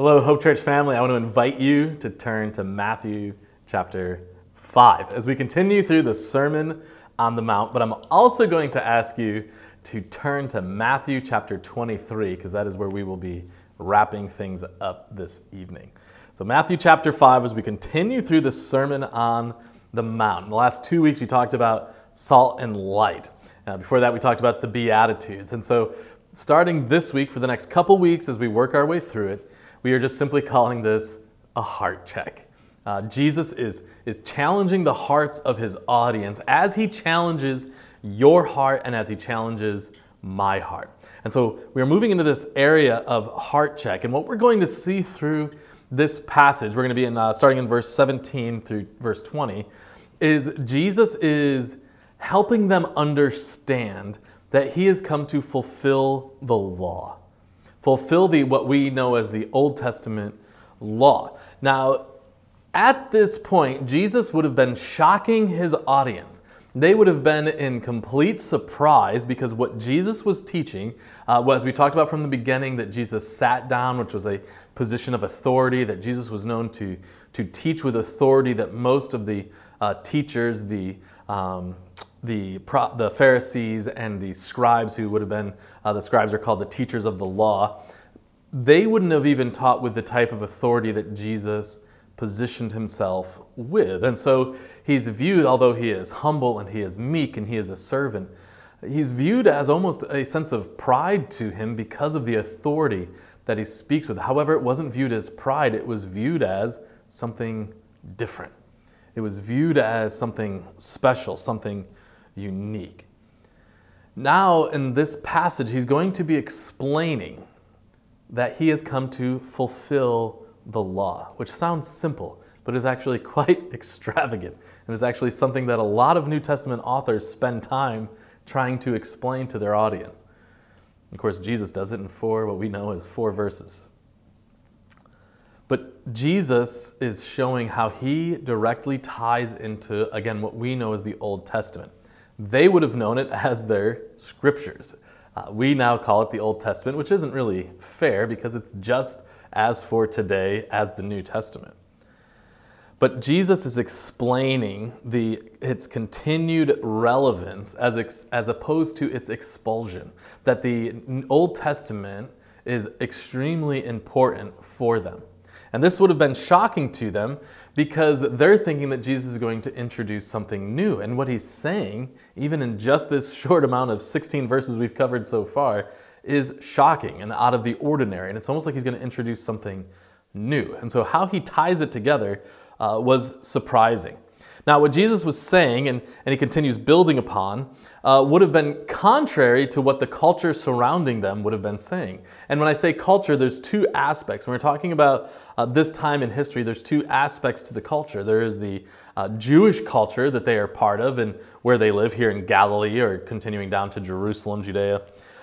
Hello, Hope Church family. I want to invite you to turn to Matthew chapter 5 as we continue through the Sermon on the Mount. But I'm also going to ask you to turn to Matthew chapter 23 because that is where we will be wrapping things up this evening. So, Matthew chapter 5, as we continue through the Sermon on the Mount. In the last two weeks, we talked about salt and light. Uh, before that, we talked about the Beatitudes. And so, starting this week, for the next couple weeks, as we work our way through it, we are just simply calling this a heart check. Uh, Jesus is, is challenging the hearts of his audience as he challenges your heart and as he challenges my heart. And so we are moving into this area of heart check. And what we're going to see through this passage, we're going to be in, uh, starting in verse 17 through verse 20, is Jesus is helping them understand that he has come to fulfill the law fulfill the what we know as the Old Testament law. Now, at this point, Jesus would have been shocking his audience. They would have been in complete surprise because what Jesus was teaching uh, was, we talked about from the beginning, that Jesus sat down, which was a position of authority, that Jesus was known to, to teach with authority, that most of the uh, teachers, the um, the, the Pharisees and the scribes, who would have been, uh, the scribes are called the teachers of the law, they wouldn't have even taught with the type of authority that Jesus positioned himself with. And so he's viewed, although he is humble and he is meek and he is a servant, he's viewed as almost a sense of pride to him because of the authority that he speaks with. However, it wasn't viewed as pride, it was viewed as something different. It was viewed as something special, something unique. Now, in this passage, he's going to be explaining that he has come to fulfill the law, which sounds simple, but is actually quite extravagant and is actually something that a lot of New Testament authors spend time trying to explain to their audience. Of course, Jesus does it in four, what we know as four verses. But Jesus is showing how he directly ties into, again, what we know as the Old Testament. They would have known it as their scriptures. Uh, we now call it the Old Testament, which isn't really fair because it's just as for today as the New Testament. But Jesus is explaining the, its continued relevance as, ex, as opposed to its expulsion, that the Old Testament is extremely important for them. And this would have been shocking to them because they're thinking that Jesus is going to introduce something new. And what he's saying, even in just this short amount of 16 verses we've covered so far, is shocking and out of the ordinary. And it's almost like he's going to introduce something new. And so, how he ties it together uh, was surprising. Now, what Jesus was saying, and, and he continues building upon, uh, would have been contrary to what the culture surrounding them would have been saying. And when I say culture, there's two aspects. When we're talking about uh, this time in history, there's two aspects to the culture. There is the uh, Jewish culture that they are part of and where they live here in Galilee or continuing down to Jerusalem, Judea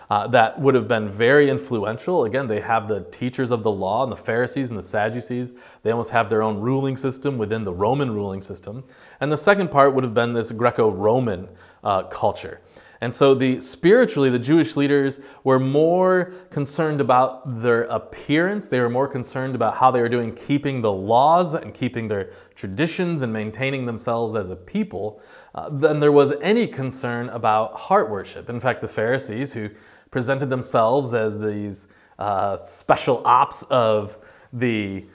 uh, that would have been very influential. Again, they have the teachers of the law and the Pharisees and the Sadducees. They almost have their own ruling system within the Roman ruling system. And the second part would have been this Greco Roman uh, culture. And so the spiritually the Jewish leaders were more concerned about their appearance. They were more concerned about how they were doing keeping the laws and keeping their traditions and maintaining themselves as a people uh, than there was any concern about heart worship. In fact, the Pharisees who presented themselves as these uh, special ops of the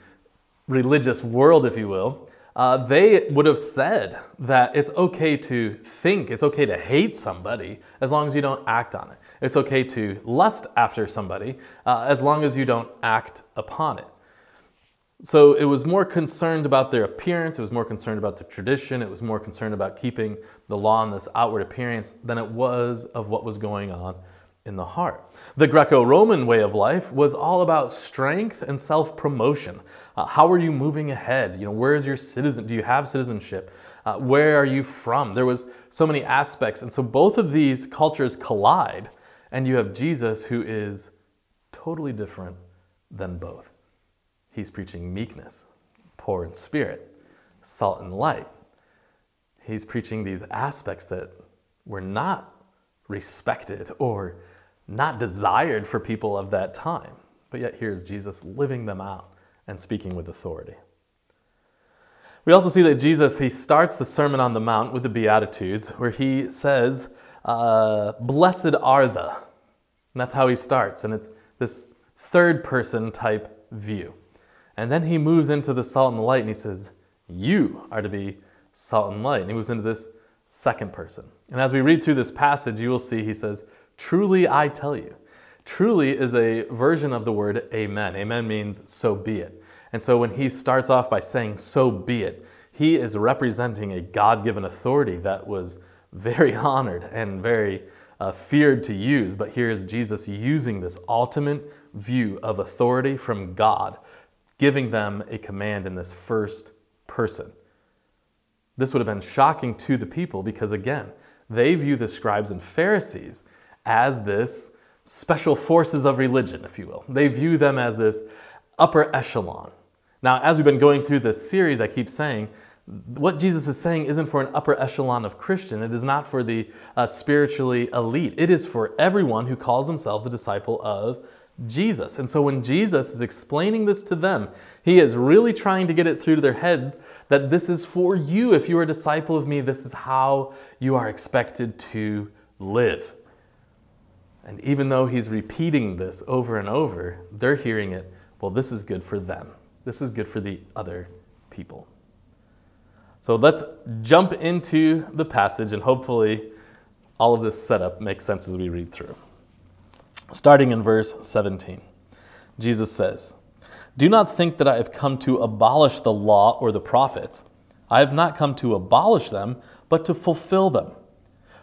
religious world, if you will, uh, they would have said that it's okay to think, it's okay to hate somebody as long as you don't act on it. It's okay to lust after somebody uh, as long as you don't act upon it. So it was more concerned about their appearance, it was more concerned about the tradition, it was more concerned about keeping the law and this outward appearance than it was of what was going on in the heart. The Greco Roman way of life was all about strength and self promotion. Uh, how are you moving ahead? You know, where is your citizen? Do you have citizenship? Uh, where are you from? There was so many aspects. And so both of these cultures collide, and you have Jesus who is totally different than both. He's preaching meekness, poor in spirit, salt and light. He's preaching these aspects that were not respected or not desired for people of that time. But yet, here's Jesus living them out and speaking with authority. We also see that Jesus, he starts the Sermon on the Mount with the Beatitudes, where he says, uh, Blessed are the. And that's how he starts. And it's this third person type view. And then he moves into the salt and light and he says, You are to be salt and light. And he moves into this second person. And as we read through this passage, you will see he says, Truly I tell you. Truly is a version of the word amen. Amen means so be it. And so when he starts off by saying, so be it, he is representing a God given authority that was very honored and very uh, feared to use. But here is Jesus using this ultimate view of authority from God, giving them a command in this first person. This would have been shocking to the people because, again, they view the scribes and Pharisees as this special forces of religion, if you will. They view them as this upper echelon. Now, as we've been going through this series, I keep saying, what Jesus is saying isn't for an upper echelon of Christian. It is not for the uh, spiritually elite. It is for everyone who calls themselves a disciple of Jesus. And so when Jesus is explaining this to them, he is really trying to get it through to their heads that this is for you. If you are a disciple of me, this is how you are expected to live. And even though he's repeating this over and over, they're hearing it, well, this is good for them. This is good for the other people. So let's jump into the passage, and hopefully, all of this setup makes sense as we read through. Starting in verse 17, Jesus says, Do not think that I have come to abolish the law or the prophets. I have not come to abolish them, but to fulfill them.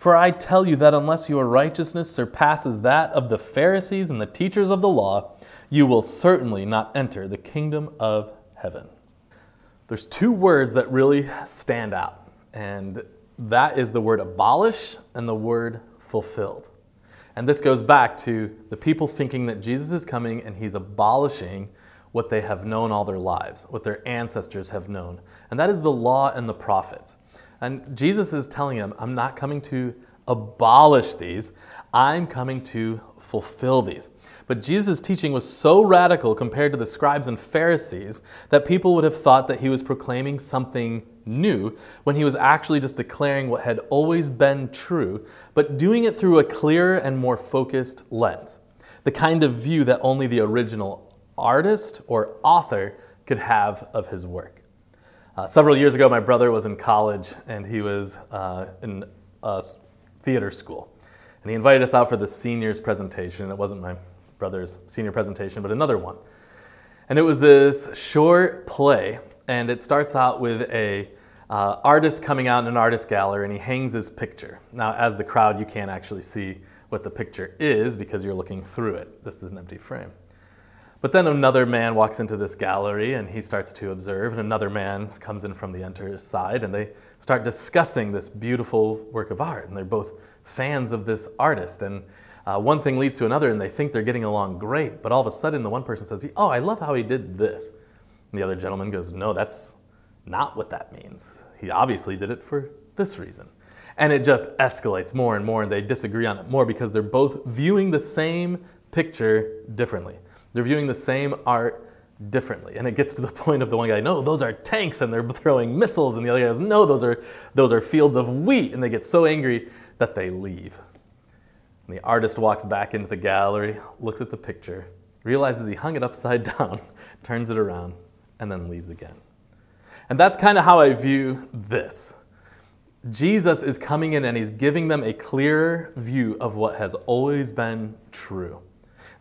For I tell you that unless your righteousness surpasses that of the Pharisees and the teachers of the law, you will certainly not enter the kingdom of heaven. There's two words that really stand out, and that is the word abolish and the word fulfilled. And this goes back to the people thinking that Jesus is coming and he's abolishing what they have known all their lives, what their ancestors have known. And that is the law and the prophets. And Jesus is telling him, I'm not coming to abolish these, I'm coming to fulfill these. But Jesus' teaching was so radical compared to the scribes and Pharisees that people would have thought that he was proclaiming something new when he was actually just declaring what had always been true, but doing it through a clearer and more focused lens. The kind of view that only the original artist or author could have of his work. Uh, several years ago, my brother was in college and he was uh, in a theater school. And he invited us out for the seniors presentation. It wasn't my brother's senior presentation, but another one. And it was this short play, and it starts out with a uh, artist coming out in an artist gallery, and he hangs his picture. Now, as the crowd, you can't actually see what the picture is because you're looking through it. This is an empty frame. But then another man walks into this gallery and he starts to observe, and another man comes in from the enter side and they start discussing this beautiful work of art. And they're both fans of this artist. And uh, one thing leads to another, and they think they're getting along great. But all of a sudden, the one person says, Oh, I love how he did this. And the other gentleman goes, No, that's not what that means. He obviously did it for this reason. And it just escalates more and more, and they disagree on it more because they're both viewing the same picture differently. They're viewing the same art differently. And it gets to the point of the one guy, no, those are tanks and they're throwing missiles. And the other guy goes, no, those are, those are fields of wheat. And they get so angry that they leave. And the artist walks back into the gallery, looks at the picture, realizes he hung it upside down, turns it around, and then leaves again. And that's kind of how I view this. Jesus is coming in and he's giving them a clearer view of what has always been true.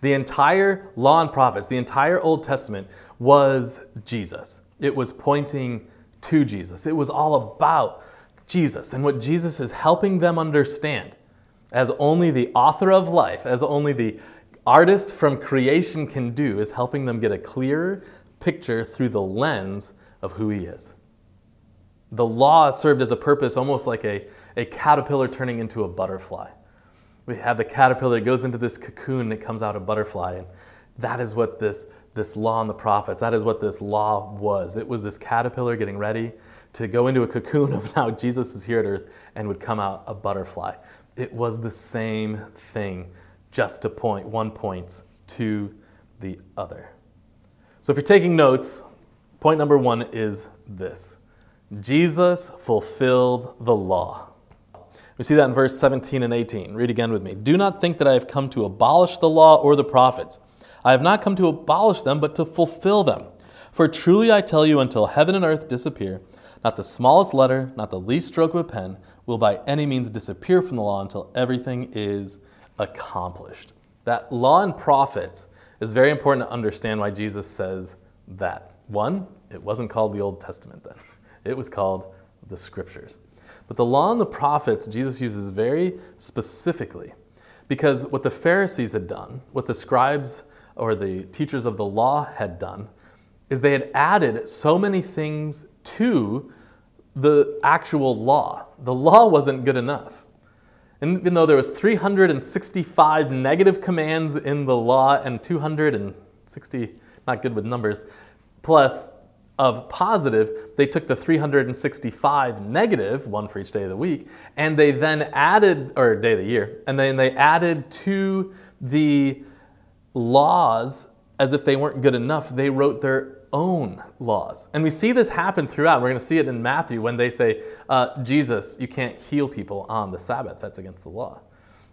The entire law and prophets, the entire Old Testament was Jesus. It was pointing to Jesus. It was all about Jesus and what Jesus is helping them understand as only the author of life, as only the artist from creation can do, is helping them get a clearer picture through the lens of who he is. The law served as a purpose, almost like a, a caterpillar turning into a butterfly. We have the caterpillar that goes into this cocoon and it comes out a butterfly. And that is what this, this law and the prophets, that is what this law was. It was this caterpillar getting ready to go into a cocoon of now Jesus is here at earth and would come out a butterfly. It was the same thing, just to point one point to the other. So if you're taking notes, point number one is this Jesus fulfilled the law. We see that in verse 17 and 18. Read again with me. Do not think that I have come to abolish the law or the prophets. I have not come to abolish them, but to fulfill them. For truly I tell you, until heaven and earth disappear, not the smallest letter, not the least stroke of a pen will by any means disappear from the law until everything is accomplished. That law and prophets is very important to understand why Jesus says that. One, it wasn't called the Old Testament then, it was called the Scriptures. But the law and the prophets, Jesus uses very specifically because what the Pharisees had done, what the scribes or the teachers of the law had done, is they had added so many things to the actual law. The law wasn't good enough. And even though there was 365 negative commands in the law and 260, not good with numbers, plus of positive, they took the 365 negative, one for each day of the week, and they then added, or day of the year, and then they added to the laws as if they weren't good enough. They wrote their own laws. And we see this happen throughout. We're going to see it in Matthew when they say, uh, Jesus, you can't heal people on the Sabbath. That's against the law.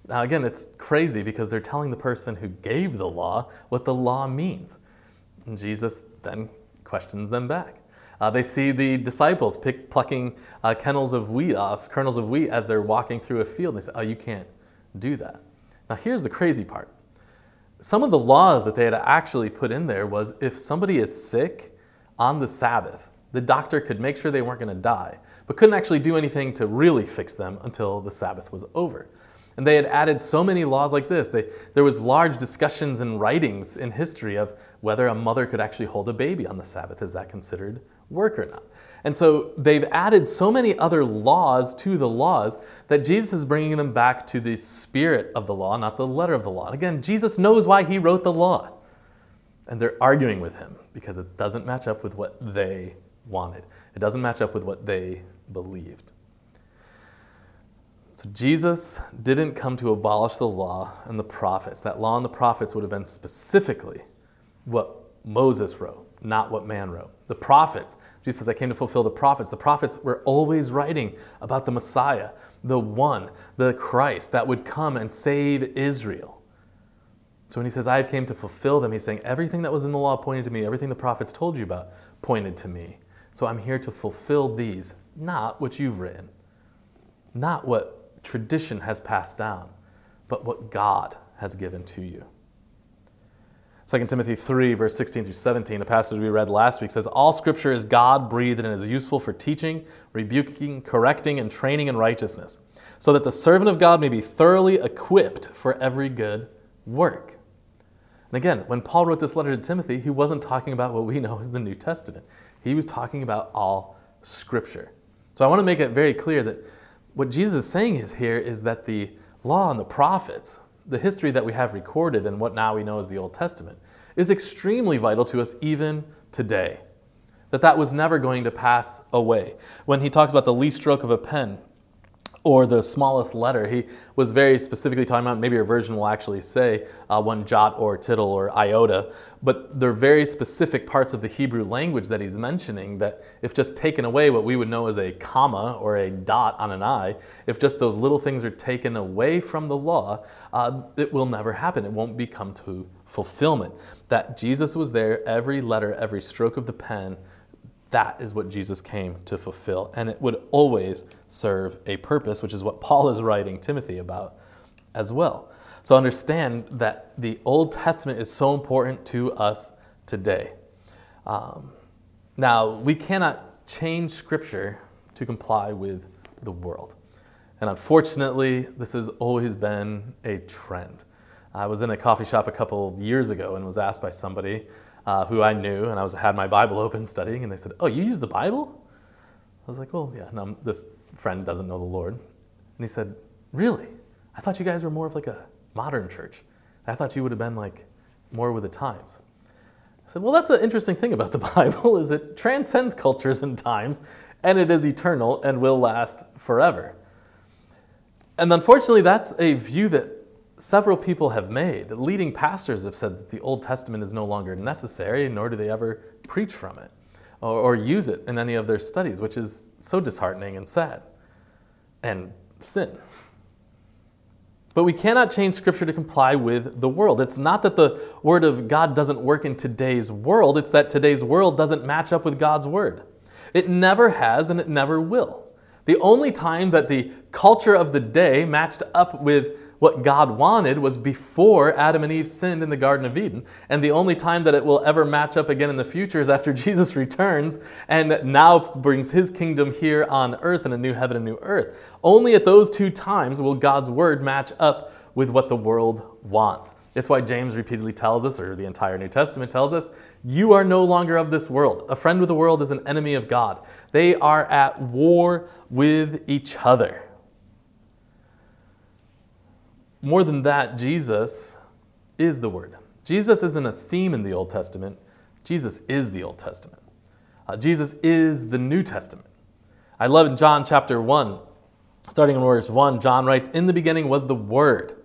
Now, again, it's crazy because they're telling the person who gave the law what the law means. And Jesus then questions them back. Uh, they see the disciples pick, plucking uh, kernels of wheat off, kernels of wheat as they're walking through a field. They say, "Oh, you can't do that." Now, here's the crazy part. Some of the laws that they had actually put in there was if somebody is sick on the Sabbath, the doctor could make sure they weren't going to die, but couldn't actually do anything to really fix them until the Sabbath was over. And they had added so many laws like this. They, there was large discussions and writings in history of whether a mother could actually hold a baby on the Sabbath. Is that considered work or not? And so they've added so many other laws to the laws that Jesus is bringing them back to the spirit of the law, not the letter of the law. And again, Jesus knows why he wrote the law. And they're arguing with him because it doesn't match up with what they wanted, it doesn't match up with what they believed. So Jesus didn't come to abolish the law and the prophets. That law and the prophets would have been specifically what Moses wrote, not what man wrote. The prophets, Jesus says, I came to fulfill the prophets. The prophets were always writing about the Messiah, the one, the Christ that would come and save Israel. So when he says, I came to fulfill them, he's saying, everything that was in the law pointed to me, everything the prophets told you about pointed to me. So I'm here to fulfill these, not what you've written, not what tradition has passed down, but what God has given to you. 2 Timothy 3, verse 16 through 17, the passage we read last week says, All scripture is God breathed and is useful for teaching, rebuking, correcting, and training in righteousness, so that the servant of God may be thoroughly equipped for every good work. And again, when Paul wrote this letter to Timothy, he wasn't talking about what we know as the New Testament. He was talking about all scripture. So I want to make it very clear that what Jesus is saying is here is that the law and the prophets, the history that we have recorded and what now we know as the Old Testament, is extremely vital to us even today. That that was never going to pass away. When he talks about the least stroke of a pen, or the smallest letter. He was very specifically talking about, maybe your version will actually say uh, one jot or tittle or iota, but they're very specific parts of the Hebrew language that he's mentioning that if just taken away, what we would know as a comma or a dot on an I, if just those little things are taken away from the law, uh, it will never happen. It won't become to fulfillment. That Jesus was there, every letter, every stroke of the pen that is what Jesus came to fulfill. And it would always serve a purpose, which is what Paul is writing Timothy about as well. So understand that the Old Testament is so important to us today. Um, now, we cannot change Scripture to comply with the world. And unfortunately, this has always been a trend. I was in a coffee shop a couple years ago and was asked by somebody, uh, who I knew, and I was had my Bible open studying, and they said, "Oh, you use the Bible?" I was like, "Well, yeah." This friend doesn't know the Lord, and he said, "Really? I thought you guys were more of like a modern church. I thought you would have been like more with the times." I said, "Well, that's the interesting thing about the Bible is it transcends cultures and times, and it is eternal and will last forever." And unfortunately, that's a view that several people have made. Leading pastors have said that the Old Testament is no longer necessary, nor do they ever preach from it or, or, use it in any of their studies, which is so disheartening and sad and sin. But we cannot change Scripture to comply with the world. It's not that the Word of God doesn't work in today's world, it's that today's world doesn't match up with God's Word. It never has and it never will. The only time that the culture of the day matched up with what God wanted was before Adam and Eve sinned in the Garden of Eden. And the only time that it will ever match up again in the future is after Jesus returns and now brings his kingdom here on earth in a new heaven and new earth. Only at those two times will God's word match up with what the world wants. It's why James repeatedly tells us, or the entire New Testament tells us, you are no longer of this world. A friend with the world is an enemy of God. They are at war with each other. More than that, Jesus is the Word. Jesus isn't a theme in the Old Testament, Jesus is the Old Testament. Uh, Jesus is the New Testament. I love in John chapter 1, starting in verse 1, John writes, In the beginning was the Word,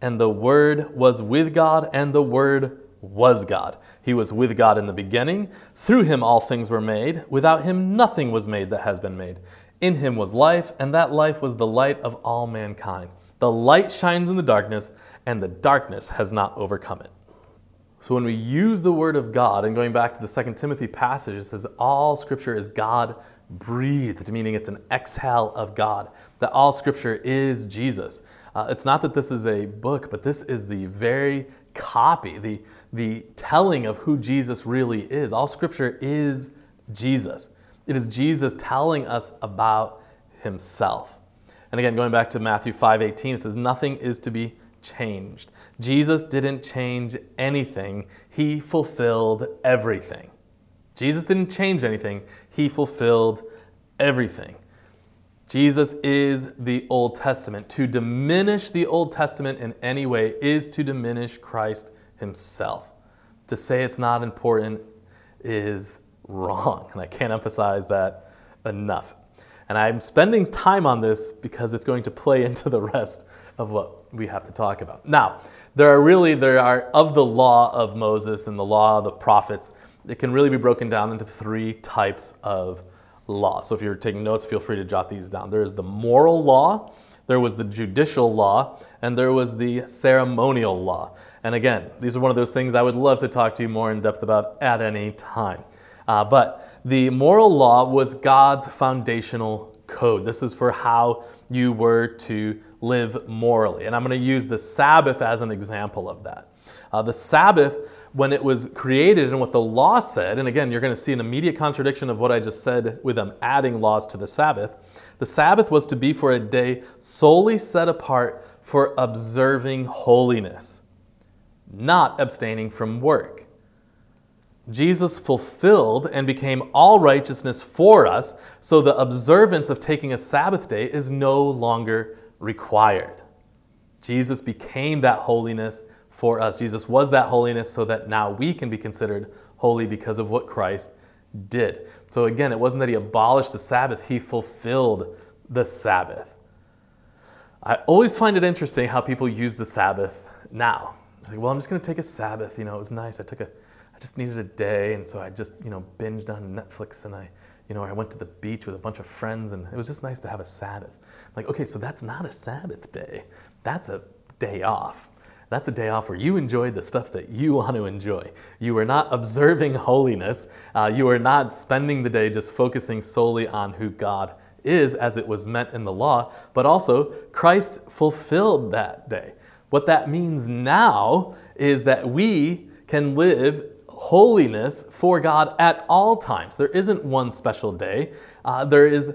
and the Word was with God, and the Word was God. He was with God in the beginning. Through him all things were made. Without him nothing was made that has been made. In him was life, and that life was the light of all mankind. The light shines in the darkness, and the darkness has not overcome it. So when we use the word of God, and going back to the Second Timothy passage, it says all scripture is God breathed, meaning it's an exhale of God, that all scripture is Jesus. Uh, it's not that this is a book, but this is the very copy, the, the telling of who Jesus really is. All scripture is Jesus. It is Jesus telling us about himself. And again, going back to Matthew 5:18, it says, Nothing is to be changed. Jesus didn't change anything, he fulfilled everything. Jesus didn't change anything, he fulfilled everything. Jesus is the Old Testament. To diminish the Old Testament in any way is to diminish Christ himself. To say it's not important is wrong. And I can't emphasize that enough. And I'm spending time on this because it's going to play into the rest of what we have to talk about. Now, there are really, there are, of the law of Moses and the law of the prophets, it can really be broken down into three types of law. So if you're taking notes, feel free to jot these down. There is the moral law, there was the judicial law, and there was the ceremonial law. And again, these are one of those things I would love to talk to you more in depth about at any time. Uh, but the moral law was God's foundational code. This is for how you were to live morally. And I'm going to use the Sabbath as an example of that. Uh, the Sabbath, when it was created and what the law said, and again, you're going to see an immediate contradiction of what I just said with them adding laws to the Sabbath. The Sabbath was to be for a day solely set apart for observing holiness, not abstaining from work. Jesus fulfilled and became all righteousness for us, so the observance of taking a Sabbath day is no longer required. Jesus became that holiness for us. Jesus was that holiness so that now we can be considered holy because of what Christ did. So again, it wasn't that he abolished the Sabbath, he fulfilled the Sabbath. I always find it interesting how people use the Sabbath now. It's like, well, I'm just going to take a Sabbath. You know, it was nice. I took a I just needed a day, and so I just you know binged on Netflix, and I you know I went to the beach with a bunch of friends, and it was just nice to have a Sabbath. Like okay, so that's not a Sabbath day. That's a day off. That's a day off where you enjoy the stuff that you want to enjoy. You are not observing holiness. Uh, you are not spending the day just focusing solely on who God is as it was meant in the law, but also Christ fulfilled that day. What that means now is that we can live holiness for God at all times. There isn't one special day. Uh, there is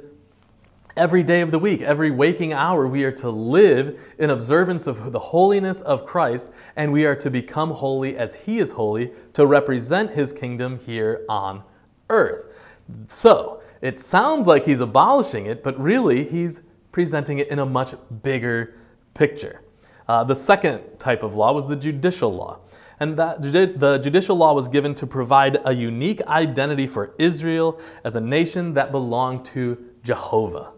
Every day of the week, every waking hour, we are to live in observance of the holiness of Christ, and we are to become holy as He is holy to represent His kingdom here on earth. So, it sounds like He's abolishing it, but really, He's presenting it in a much bigger picture. Uh, the second type of law was the judicial law. And that the judicial law was given to provide a unique identity for Israel as a nation that belonged to Jehovah,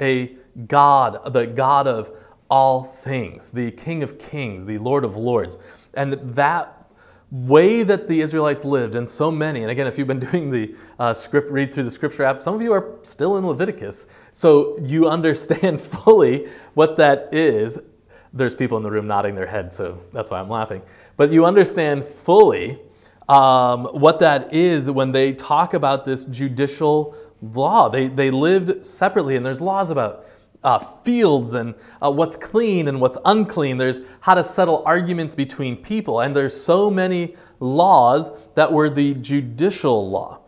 a God, the God of all things, the King of kings, the Lord of lords. And that way that the Israelites lived, and so many, and again, if you've been doing the uh, script, read through the scripture app, some of you are still in Leviticus, so you understand fully what that is. There's people in the room nodding their head, so that's why I'm laughing. But you understand fully um, what that is when they talk about this judicial law. They, they lived separately, and there's laws about uh, fields and uh, what's clean and what's unclean. There's how to settle arguments between people. And there's so many laws that were the judicial law.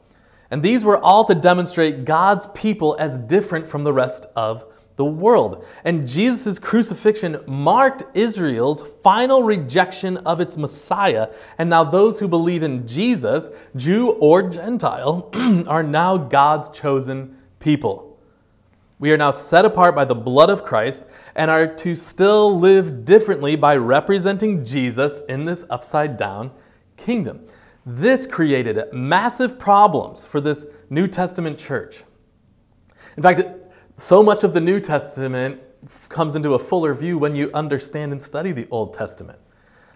And these were all to demonstrate God's people as different from the rest of the world. And Jesus' crucifixion marked Israel's final rejection of its Messiah. And now those who believe in Jesus, Jew or Gentile, are now God's chosen people. We are now set apart by the blood of Christ and are to still live differently by representing Jesus in this upside down kingdom. This created massive problems for this New Testament church. In fact, so much of the New Testament comes into a fuller view when you understand and study the Old Testament.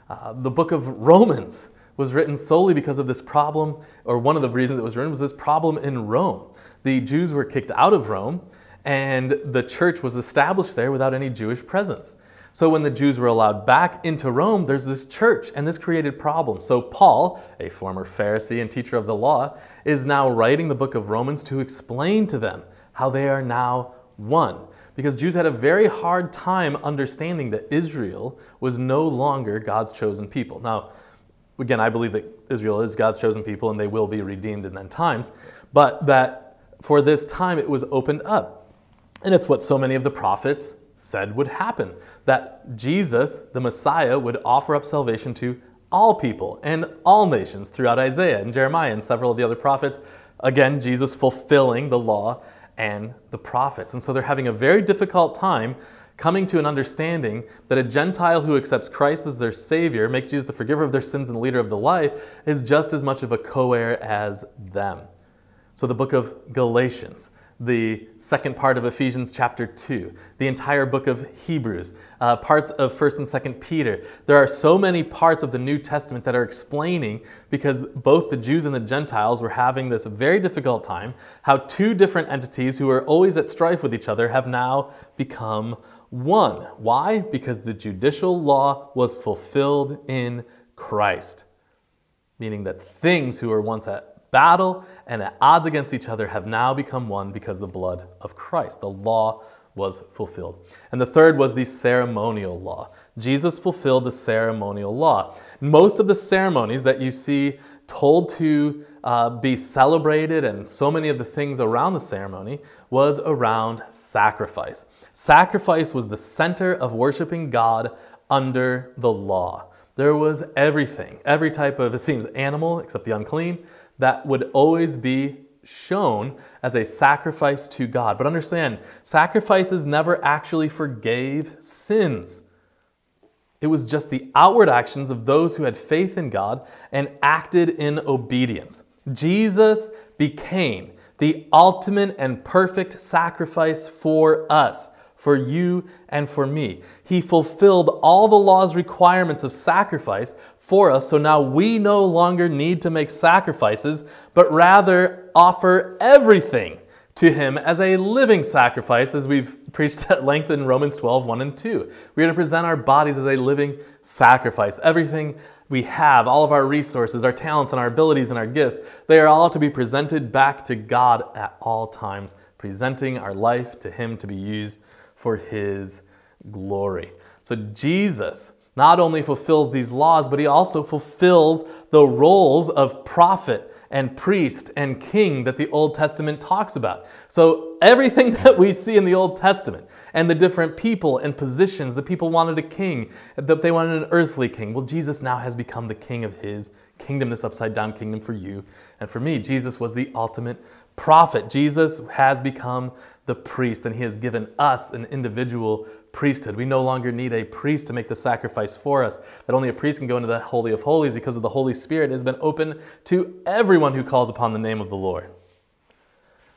Uh, the book of Romans was written solely because of this problem, or one of the reasons it was written was this problem in Rome. The Jews were kicked out of Rome, and the church was established there without any Jewish presence. So when the Jews were allowed back into Rome, there's this church, and this created problems. So Paul, a former Pharisee and teacher of the law, is now writing the book of Romans to explain to them how they are now one. Because Jews had a very hard time understanding that Israel was no longer God's chosen people. Now, again, I believe that Israel is God's chosen people and they will be redeemed in end times, but that for this time it was opened up. And it's what so many of the prophets said would happen that Jesus, the Messiah, would offer up salvation to all people and all nations throughout Isaiah and Jeremiah and several of the other prophets. Again, Jesus fulfilling the law and the prophets. And so they're having a very difficult time coming to an understanding that a Gentile who accepts Christ as their Savior, makes Jesus the forgiver of their sins and leader of the life, is just as much of a co heir as them. So the book of Galatians the second part of Ephesians chapter 2, the entire book of Hebrews, uh, parts of 1st and 2nd Peter. There are so many parts of the New Testament that are explaining because both the Jews and the Gentiles were having this very difficult time, how two different entities who were always at strife with each other have now become one. Why? Because the judicial law was fulfilled in Christ, meaning that things who were once at battle and at odds against each other have now become one because the blood of Christ. The law was fulfilled. And the third was the ceremonial law. Jesus fulfilled the ceremonial law. Most of the ceremonies that you see told to uh, be celebrated and so many of the things around the ceremony was around sacrifice. Sacrifice was the center of worshiping God under the law. There was everything, every type of, it seems, animal except the unclean, that would always be shown as a sacrifice to God. But understand, sacrifices never actually forgave sins. It was just the outward actions of those who had faith in God and acted in obedience. Jesus became the ultimate and perfect sacrifice for us for you and for me. He fulfilled all the law's requirements of sacrifice for us, so now we no longer need to make sacrifices, but rather offer everything to Him as a living sacrifice, as we've preached at length in Romans 12, 1 and 2. We are to present our bodies as a living sacrifice. Everything we have, all of our resources, our talents, and our abilities and our gifts, they are all to be presented back to God at all times, presenting our life to Him to be used for his glory. So Jesus not only fulfills these laws, but he also fulfills the roles of prophet and priest and king that the Old Testament talks about. So, everything that we see in the Old Testament and the different people and positions, the people wanted a king, that they wanted an earthly king. Well, Jesus now has become the king of his kingdom, this upside down kingdom for you and for me. Jesus was the ultimate prophet. Jesus has become the priest, and he has given us an individual priesthood. We no longer need a priest to make the sacrifice for us, that only a priest can go into the Holy of Holies because of the Holy Spirit has been open to everyone who calls upon the name of the Lord.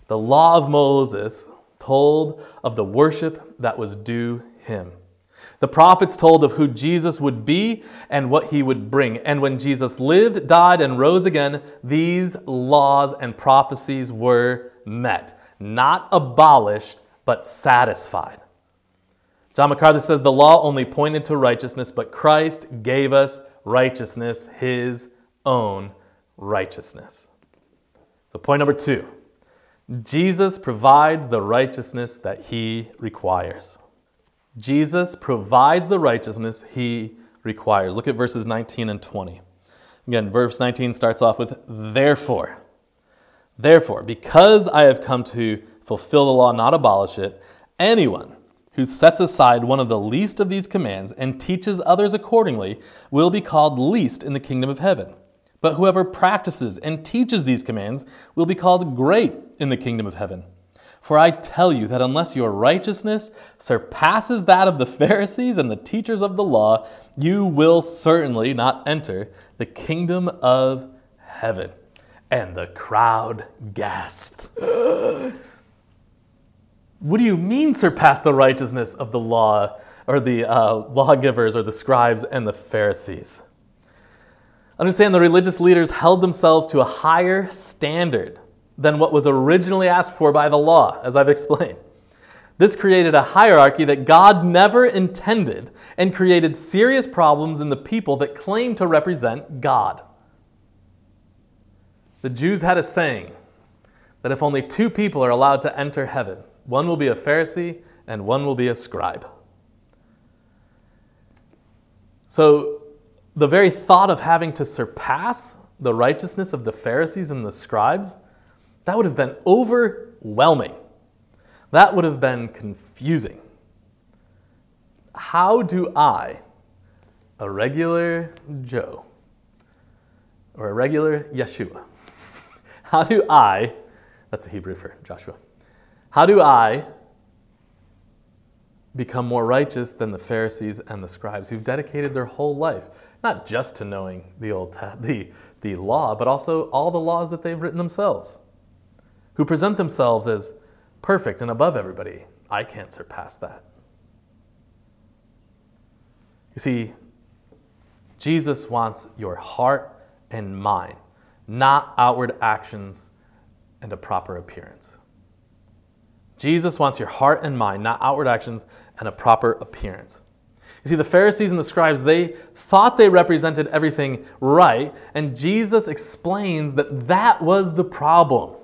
The law of Moses told of the worship that was due him. The prophets told of who Jesus would be and what he would bring. And when Jesus lived, died, and rose again, these laws and prophecies were met. Not abolished, but satisfied. John MacArthur says the law only pointed to righteousness, but Christ gave us righteousness, his own righteousness. So, point number two Jesus provides the righteousness that he requires. Jesus provides the righteousness he requires. Look at verses 19 and 20. Again, verse 19 starts off with, Therefore, therefore, because I have come to fulfill the law, not abolish it, anyone who sets aside one of the least of these commands and teaches others accordingly will be called least in the kingdom of heaven. But whoever practices and teaches these commands will be called great in the kingdom of heaven. For I tell you that unless your righteousness surpasses that of the Pharisees and the teachers of the law, you will certainly not enter the kingdom of heaven. And the crowd gasped. What do you mean surpass the righteousness of the law or the uh, lawgivers or the scribes and the Pharisees? Understand the religious leaders held themselves to a higher standard than what was originally asked for by the law, as I've explained. This created a hierarchy that God never intended and created serious problems in the people that claimed to represent God. The Jews had a saying that if only two people are allowed to enter heaven, one will be a Pharisee and one will be a scribe. So, the very thought of having to surpass the righteousness of the Pharisees and the scribes, that would have been overwhelming. That would have been confusing. How do I, a regular Joe, or a regular Yeshua, how do I, that's a Hebrew for Joshua, how do I become more righteous than the Pharisees and the scribes who've dedicated their whole life, not just to knowing the, old the, the law, but also all the laws that they've written themselves, who present themselves as perfect and above everybody? I can't surpass that. You see, Jesus wants your heart and mind, not outward actions and a proper appearance. Jesus wants your heart and mind, not outward actions and a proper appearance. You see, the Pharisees and the scribes, they thought they represented everything right, and Jesus explains that that was the problem.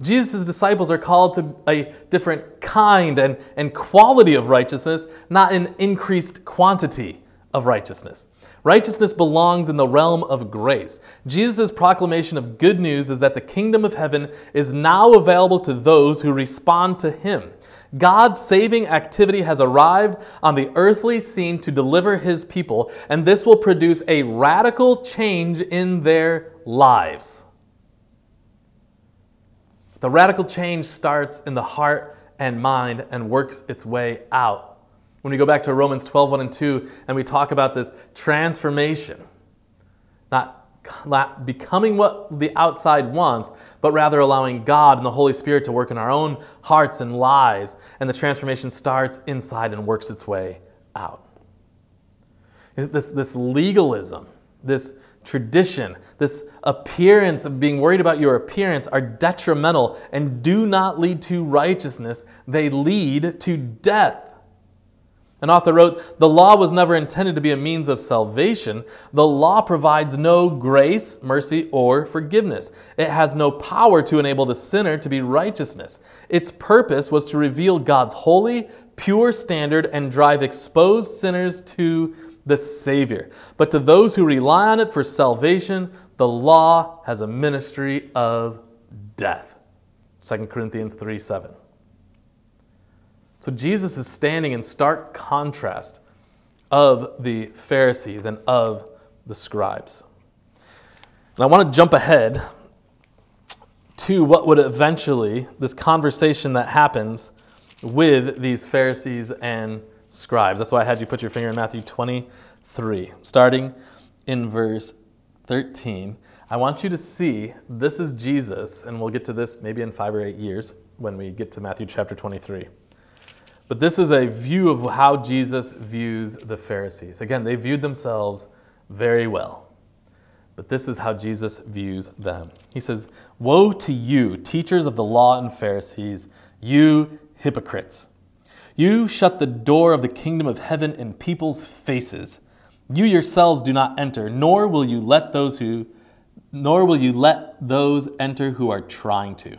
Jesus' disciples are called to a different kind and, and quality of righteousness, not an increased quantity of righteousness. Righteousness belongs in the realm of grace. Jesus' proclamation of good news is that the kingdom of heaven is now available to those who respond to him. God's saving activity has arrived on the earthly scene to deliver his people, and this will produce a radical change in their lives. The radical change starts in the heart and mind and works its way out when we go back to Romans 12, 1 and 2, and we talk about this transformation, not not becoming what the outside wants, but rather allowing God and the Holy Spirit to work in our own hearts and lives, and the transformation starts inside and works its way out. This, this legalism, this tradition, this appearance of being worried about your appearance are detrimental and do not lead to righteousness. They lead to death. An author wrote, The law was never intended to be a means of salvation. The law provides no grace, mercy, or forgiveness. It has no power to enable the sinner to be righteousness. Its purpose was to reveal God's holy, pure standard and drive exposed sinners to the Savior. But to those who rely on it for salvation, The law has a ministry of death. 2 Corinthians 3 7. So Jesus is standing in stark contrast of the Pharisees and of the scribes. And I want to jump ahead to what would eventually, this conversation that happens with these Pharisees and scribes. That's why I had you put your finger in Matthew 23, starting in verse 13. I want you to see this is Jesus, and we'll get to this maybe in five or eight years when we get to Matthew chapter 23. But this is a view of how Jesus views the Pharisees. Again, they viewed themselves very well. But this is how Jesus views them. He says, Woe to you, teachers of the law and Pharisees, you hypocrites! You shut the door of the kingdom of heaven in people's faces. You yourselves do not enter, nor will you let those who nor will you let those enter who are trying to.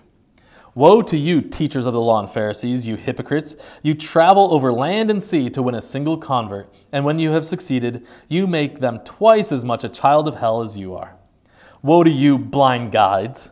Woe to you, teachers of the law and Pharisees, you hypocrites! You travel over land and sea to win a single convert, and when you have succeeded, you make them twice as much a child of hell as you are. Woe to you, blind guides!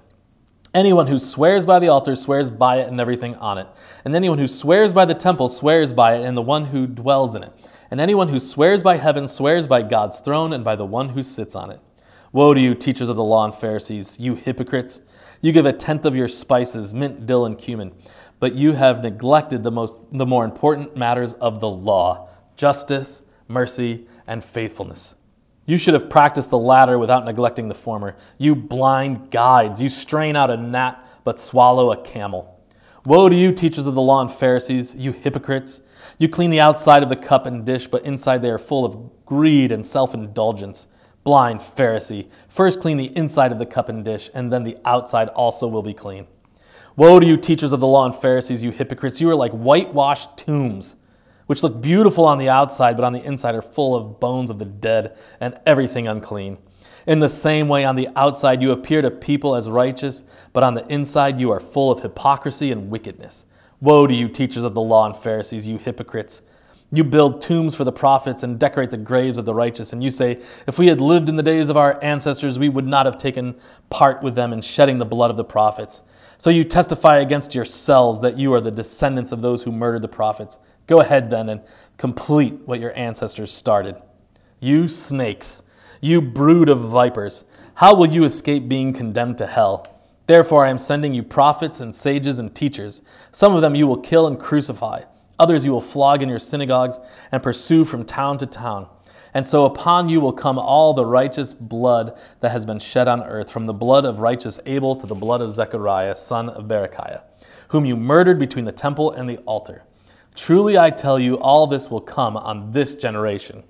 anyone who swears by the altar swears by it and everything on it. And anyone who swears by the temple swears by it and the one who dwells in it. And anyone who swears by heaven swears by God's throne and by the one who sits on it. Woe to you, teachers of the law and Pharisees, you hypocrites! You give a tenth of your spices, mint, dill, and cumin, but you have neglected the, most, the more important matters of the law justice, mercy, and faithfulness. You should have practiced the latter without neglecting the former. You blind guides, you strain out a gnat but swallow a camel. Woe to you, teachers of the law and Pharisees, you hypocrites! You clean the outside of the cup and dish, but inside they are full of greed and self indulgence. Blind Pharisee, first clean the inside of the cup and dish, and then the outside also will be clean. Woe to you, teachers of the law and Pharisees, you hypocrites! You are like whitewashed tombs, which look beautiful on the outside, but on the inside are full of bones of the dead and everything unclean. In the same way, on the outside you appear to people as righteous, but on the inside you are full of hypocrisy and wickedness. Woe to you, teachers of the law and Pharisees, you hypocrites! You build tombs for the prophets and decorate the graves of the righteous. And you say, If we had lived in the days of our ancestors, we would not have taken part with them in shedding the blood of the prophets. So you testify against yourselves that you are the descendants of those who murdered the prophets. Go ahead then and complete what your ancestors started. You snakes, you brood of vipers, how will you escape being condemned to hell? Therefore, I am sending you prophets and sages and teachers. Some of them you will kill and crucify. Others you will flog in your synagogues and pursue from town to town. And so upon you will come all the righteous blood that has been shed on earth, from the blood of righteous Abel to the blood of Zechariah, son of Berechiah, whom you murdered between the temple and the altar. Truly I tell you, all this will come on this generation.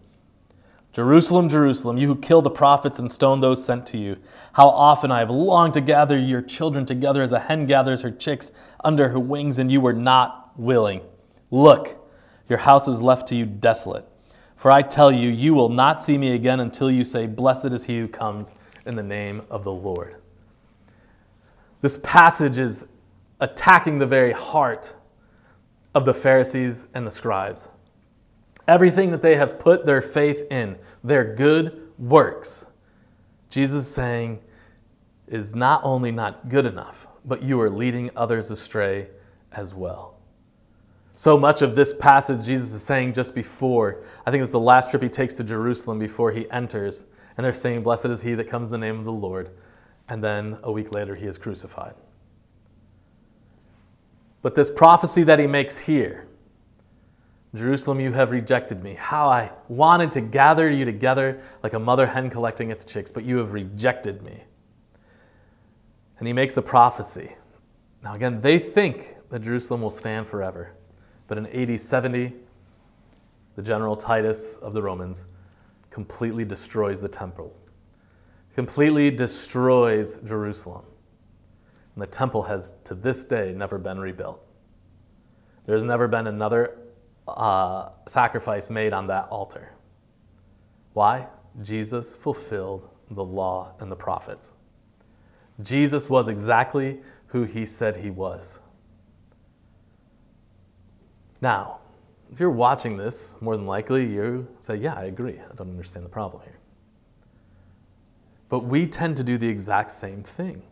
Jerusalem, Jerusalem, you who kill the prophets and stone those sent to you, how often I have longed to gather your children together as a hen gathers her chicks under her wings, and you were not willing. Look, your house is left to you desolate. For I tell you, you will not see me again until you say, Blessed is he who comes in the name of the Lord. This passage is attacking the very heart of the Pharisees and the scribes. Everything that they have put their faith in, their good works, Jesus is saying is not only not good enough, but you are leading others astray as well. So much of this passage Jesus is saying just before, I think it's the last trip he takes to Jerusalem before he enters. And they're saying, Blessed is he that comes in the name of the Lord. And then a week later, he is crucified. But this prophecy that he makes here Jerusalem, you have rejected me. How I wanted to gather you together like a mother hen collecting its chicks, but you have rejected me. And he makes the prophecy. Now, again, they think that Jerusalem will stand forever. But in AD 70, the general Titus of the Romans completely destroys the temple, completely destroys Jerusalem. And the temple has to this day never been rebuilt. There's never been another uh, sacrifice made on that altar. Why? Jesus fulfilled the law and the prophets. Jesus was exactly who he said he was. Now, if you're watching this, more than likely you say, Yeah, I agree. I don't understand the problem here. But we tend to do the exact same thing.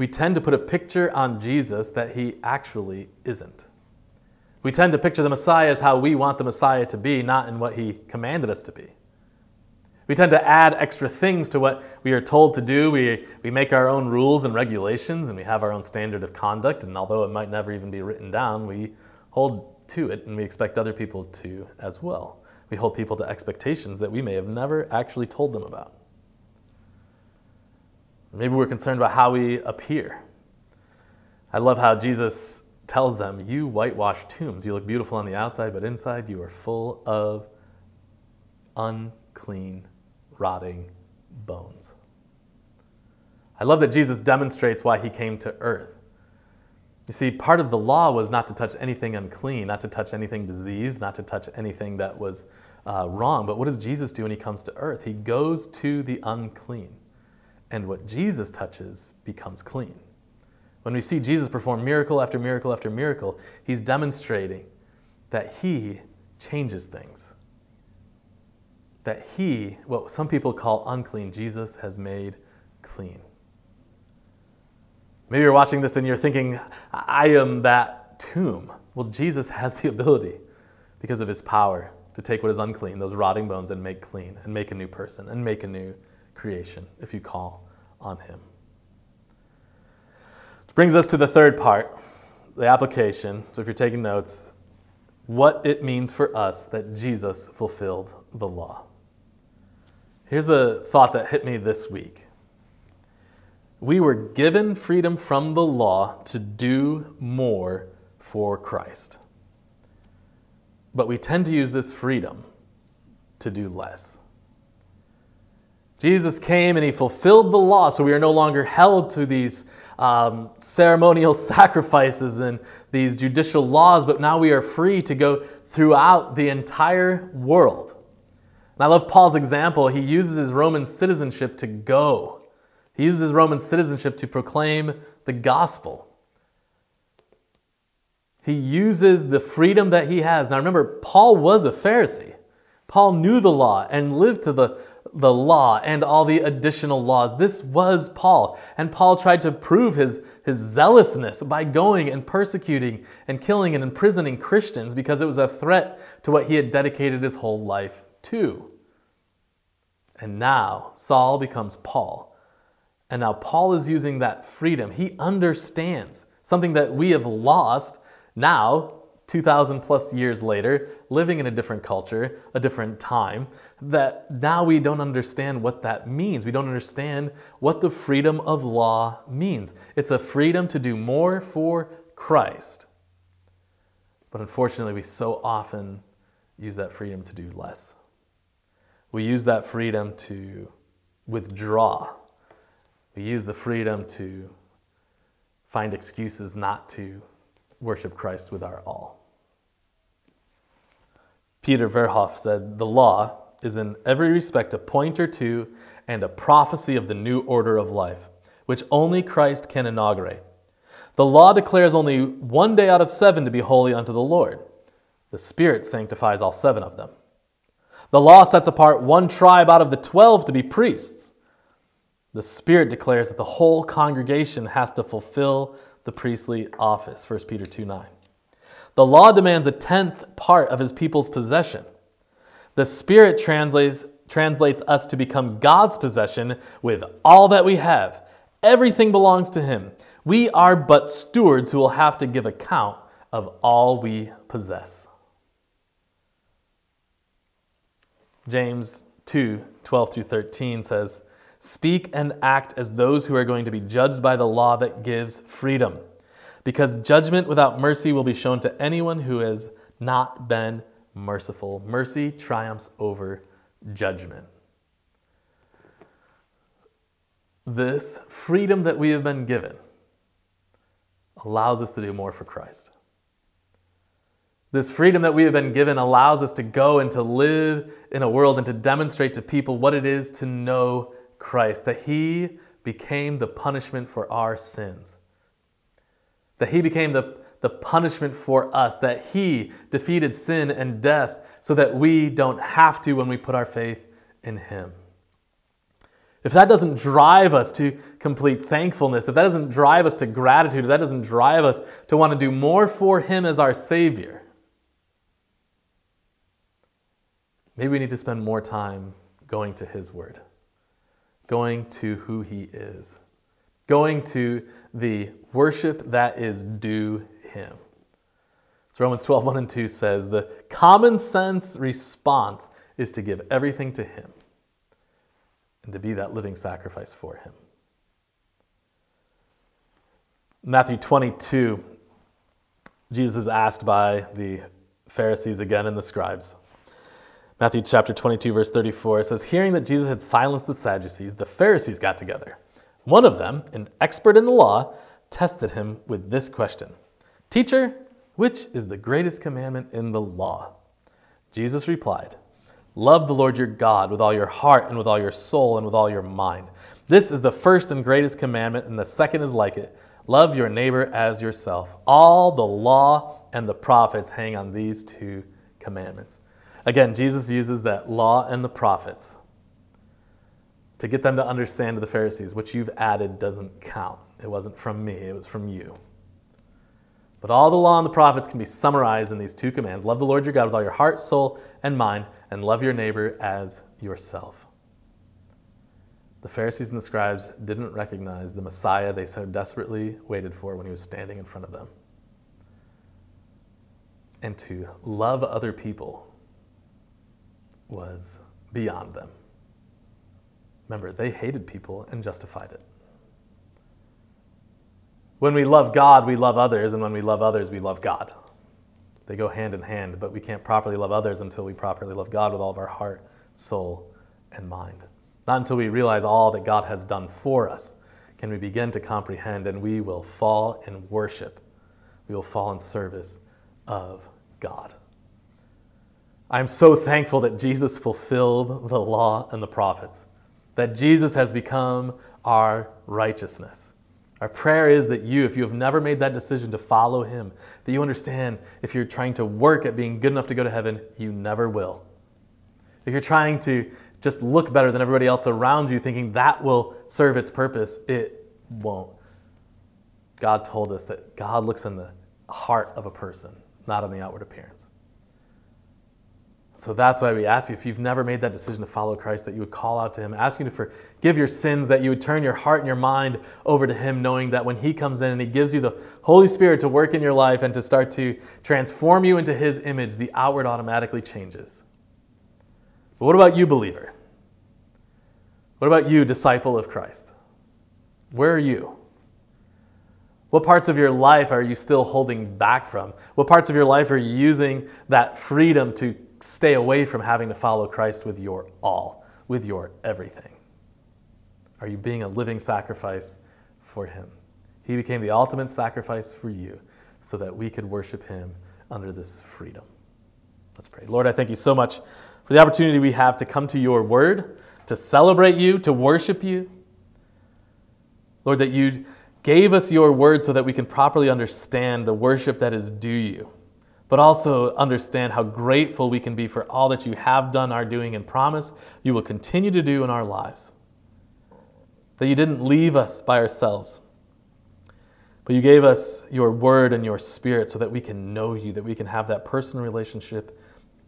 We tend to put a picture on Jesus that he actually isn't. We tend to picture the Messiah as how we want the Messiah to be, not in what he commanded us to be. We tend to add extra things to what we are told to do. We, we make our own rules and regulations, and we have our own standard of conduct. And although it might never even be written down, we hold to it, and we expect other people to as well. We hold people to expectations that we may have never actually told them about. Maybe we're concerned about how we appear. I love how Jesus tells them, You whitewash tombs. You look beautiful on the outside, but inside you are full of unclean, rotting bones. I love that Jesus demonstrates why he came to earth. You see, part of the law was not to touch anything unclean, not to touch anything diseased, not to touch anything that was uh, wrong. But what does Jesus do when he comes to earth? He goes to the unclean and what Jesus touches becomes clean. When we see Jesus perform miracle after miracle after miracle, he's demonstrating that he changes things. That he, what some people call unclean, Jesus has made clean. Maybe you're watching this and you're thinking, I am that tomb. Well, Jesus has the ability, because of his power, to take what is unclean, those rotting bones, and make clean, and make a new person, and make a new creation if you call on Him. Which brings us to the third part, the application. So if you're taking notes, what it means for us that Jesus fulfilled the law. Here's the thought that hit me this week. We were given freedom from the law to do more for Christ. But we tend to use this freedom to do less. Jesus came and he fulfilled the law, so we are no longer held to these um, ceremonial sacrifices and these judicial laws, but now we are free to go throughout the entire world. And I love Paul's example. He uses his Roman citizenship to go, he uses his Roman citizenship to proclaim the gospel. He uses the freedom that he has. Now remember, Paul was a Pharisee. Paul knew the law and lived to the the law and all the additional laws. This was Paul. And Paul tried to prove his, his zealousness by going and persecuting and killing and imprisoning Christians because it was a threat to what he had dedicated his whole life to. And now Saul becomes Paul. And now Paul is using that freedom. He understands something that we have lost now 2,000 plus years later, living in a different culture, a different time, that now we don't understand what that means. We don't understand what the freedom of law means. It's a freedom to do more for Christ. But unfortunately, we so often use that freedom to do less. We use that freedom to withdraw. We use the freedom to find excuses not to worship Christ with our all. Peter Verhoff said, The law is in every respect a pointer to and a prophecy of the new order of life, which only Christ can inaugurate. The law declares only one day out of seven to be holy unto the Lord. The Spirit sanctifies all seven of them. The law sets apart one tribe out of the twelve to be priests. The Spirit declares that the whole congregation has to fulfill the priestly office. 1 Peter 2 9. The law demands a tenth part of his people's possession. The Spirit translates, translates us to become God's possession with all that we have. Everything belongs to him. We are but stewards who will have to give account of all we possess. James 2 12 through 13 says, Speak and act as those who are going to be judged by the law that gives freedom because judgment without mercy will be shown to anyone who has not been merciful. Mercy triumphs over judgment. This freedom that we have been given, allows us to do more for Christ. This freedom that we have been given allows us to go and to live in a world and to demonstrate to people what it is to know Christ, that He became the punishment for our sins, that He became the, the punishment for us, that He defeated sin and death so that we don't have to when we put our faith in Him. If that doesn't drive us to complete thankfulness, if that doesn't drive us to gratitude, if that doesn't drive us to want to do more for Him as our Savior, maybe we need to spend more time going to His Word, going to who He is, going to the worship that is due Him. So Romans 12, 1 and 2 says the common sense response is to give everything to Him and to be that living sacrifice for him. Matthew 22, Jesus is asked by the Pharisees again and the scribes. Matthew chapter 22, verse 34 says, Hearing that Jesus had silenced the Sadducees, the Pharisees got together. One of them, an expert in the law, tested him with this question Teacher, which is the greatest commandment in the law? Jesus replied, Love the Lord your God with all your heart and with all your soul and with all your mind. This is the first and greatest commandment, and the second is like it love your neighbor as yourself. All the law and the prophets hang on these two commandments. Again, Jesus uses that law and the prophets to get them to understand to the Pharisees, what you've added doesn't count. It wasn't from me, it was from you. But all the law and the prophets can be summarized in these two commands love the Lord your God with all your heart, soul, and mind, and love your neighbor as yourself. The Pharisees and the scribes didn't recognize the Messiah they so desperately waited for when he was standing in front of them. And to love other people was beyond them. Remember, they hated people and justified it. When we love God, we love others, and when we love others, we love God. They go hand in hand, but we can't properly love others until we properly love God with all of our heart, soul, and mind. Not until we realize all that God has done for us can we begin to comprehend, and we will fall in worship. We will fall in service of God. I'm so thankful that Jesus fulfilled the law and the prophets, that Jesus has become our righteousness. Our prayer is that you, if you have never made that decision to follow Him, that you understand if you're trying to work at being good enough to go to heaven, you never will. If you're trying to just look better than everybody else around you, thinking that will serve its purpose, it won't. God told us that God looks in the heart of a person, not on the outward appearance. So that's why we ask you, if you've never made that decision to follow Christ, that you would call out to Him, ask you to forgive your sins, that you would turn your heart and your mind over to Him, knowing that when He comes in and He gives you the Holy Spirit to work in your life and to start to transform you into His image, the outward automatically changes. But what about you, believer? What about you, disciple of Christ? Where are you? What parts of your life are you still holding back from? What parts of your life are you using that freedom to stay away from having to follow Christ with your all, with your everything? Are you being a living sacrifice for Him? He became the ultimate sacrifice for you so that we could worship Him under this freedom. Let's pray. Lord, I thank you so much for the opportunity we have to come to your word, to celebrate you, to worship you. Lord, that you gave us your word so that we can properly understand the worship that is due you but also understand how grateful we can be for all that you have done, are doing, and promise you will continue to do in our lives. That you didn't leave us by ourselves, but you gave us your word and your spirit so that we can know you, that we can have that personal relationship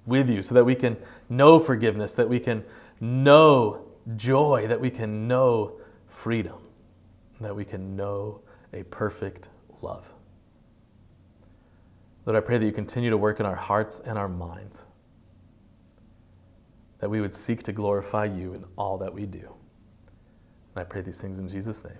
with you, so that we can know forgiveness, that we can know joy, that we can know freedom, that we can know a perfect love. Lord, I pray that you continue to work in our hearts and our minds, that we would seek to glorify you in all that we do. And I pray these things in Jesus' name.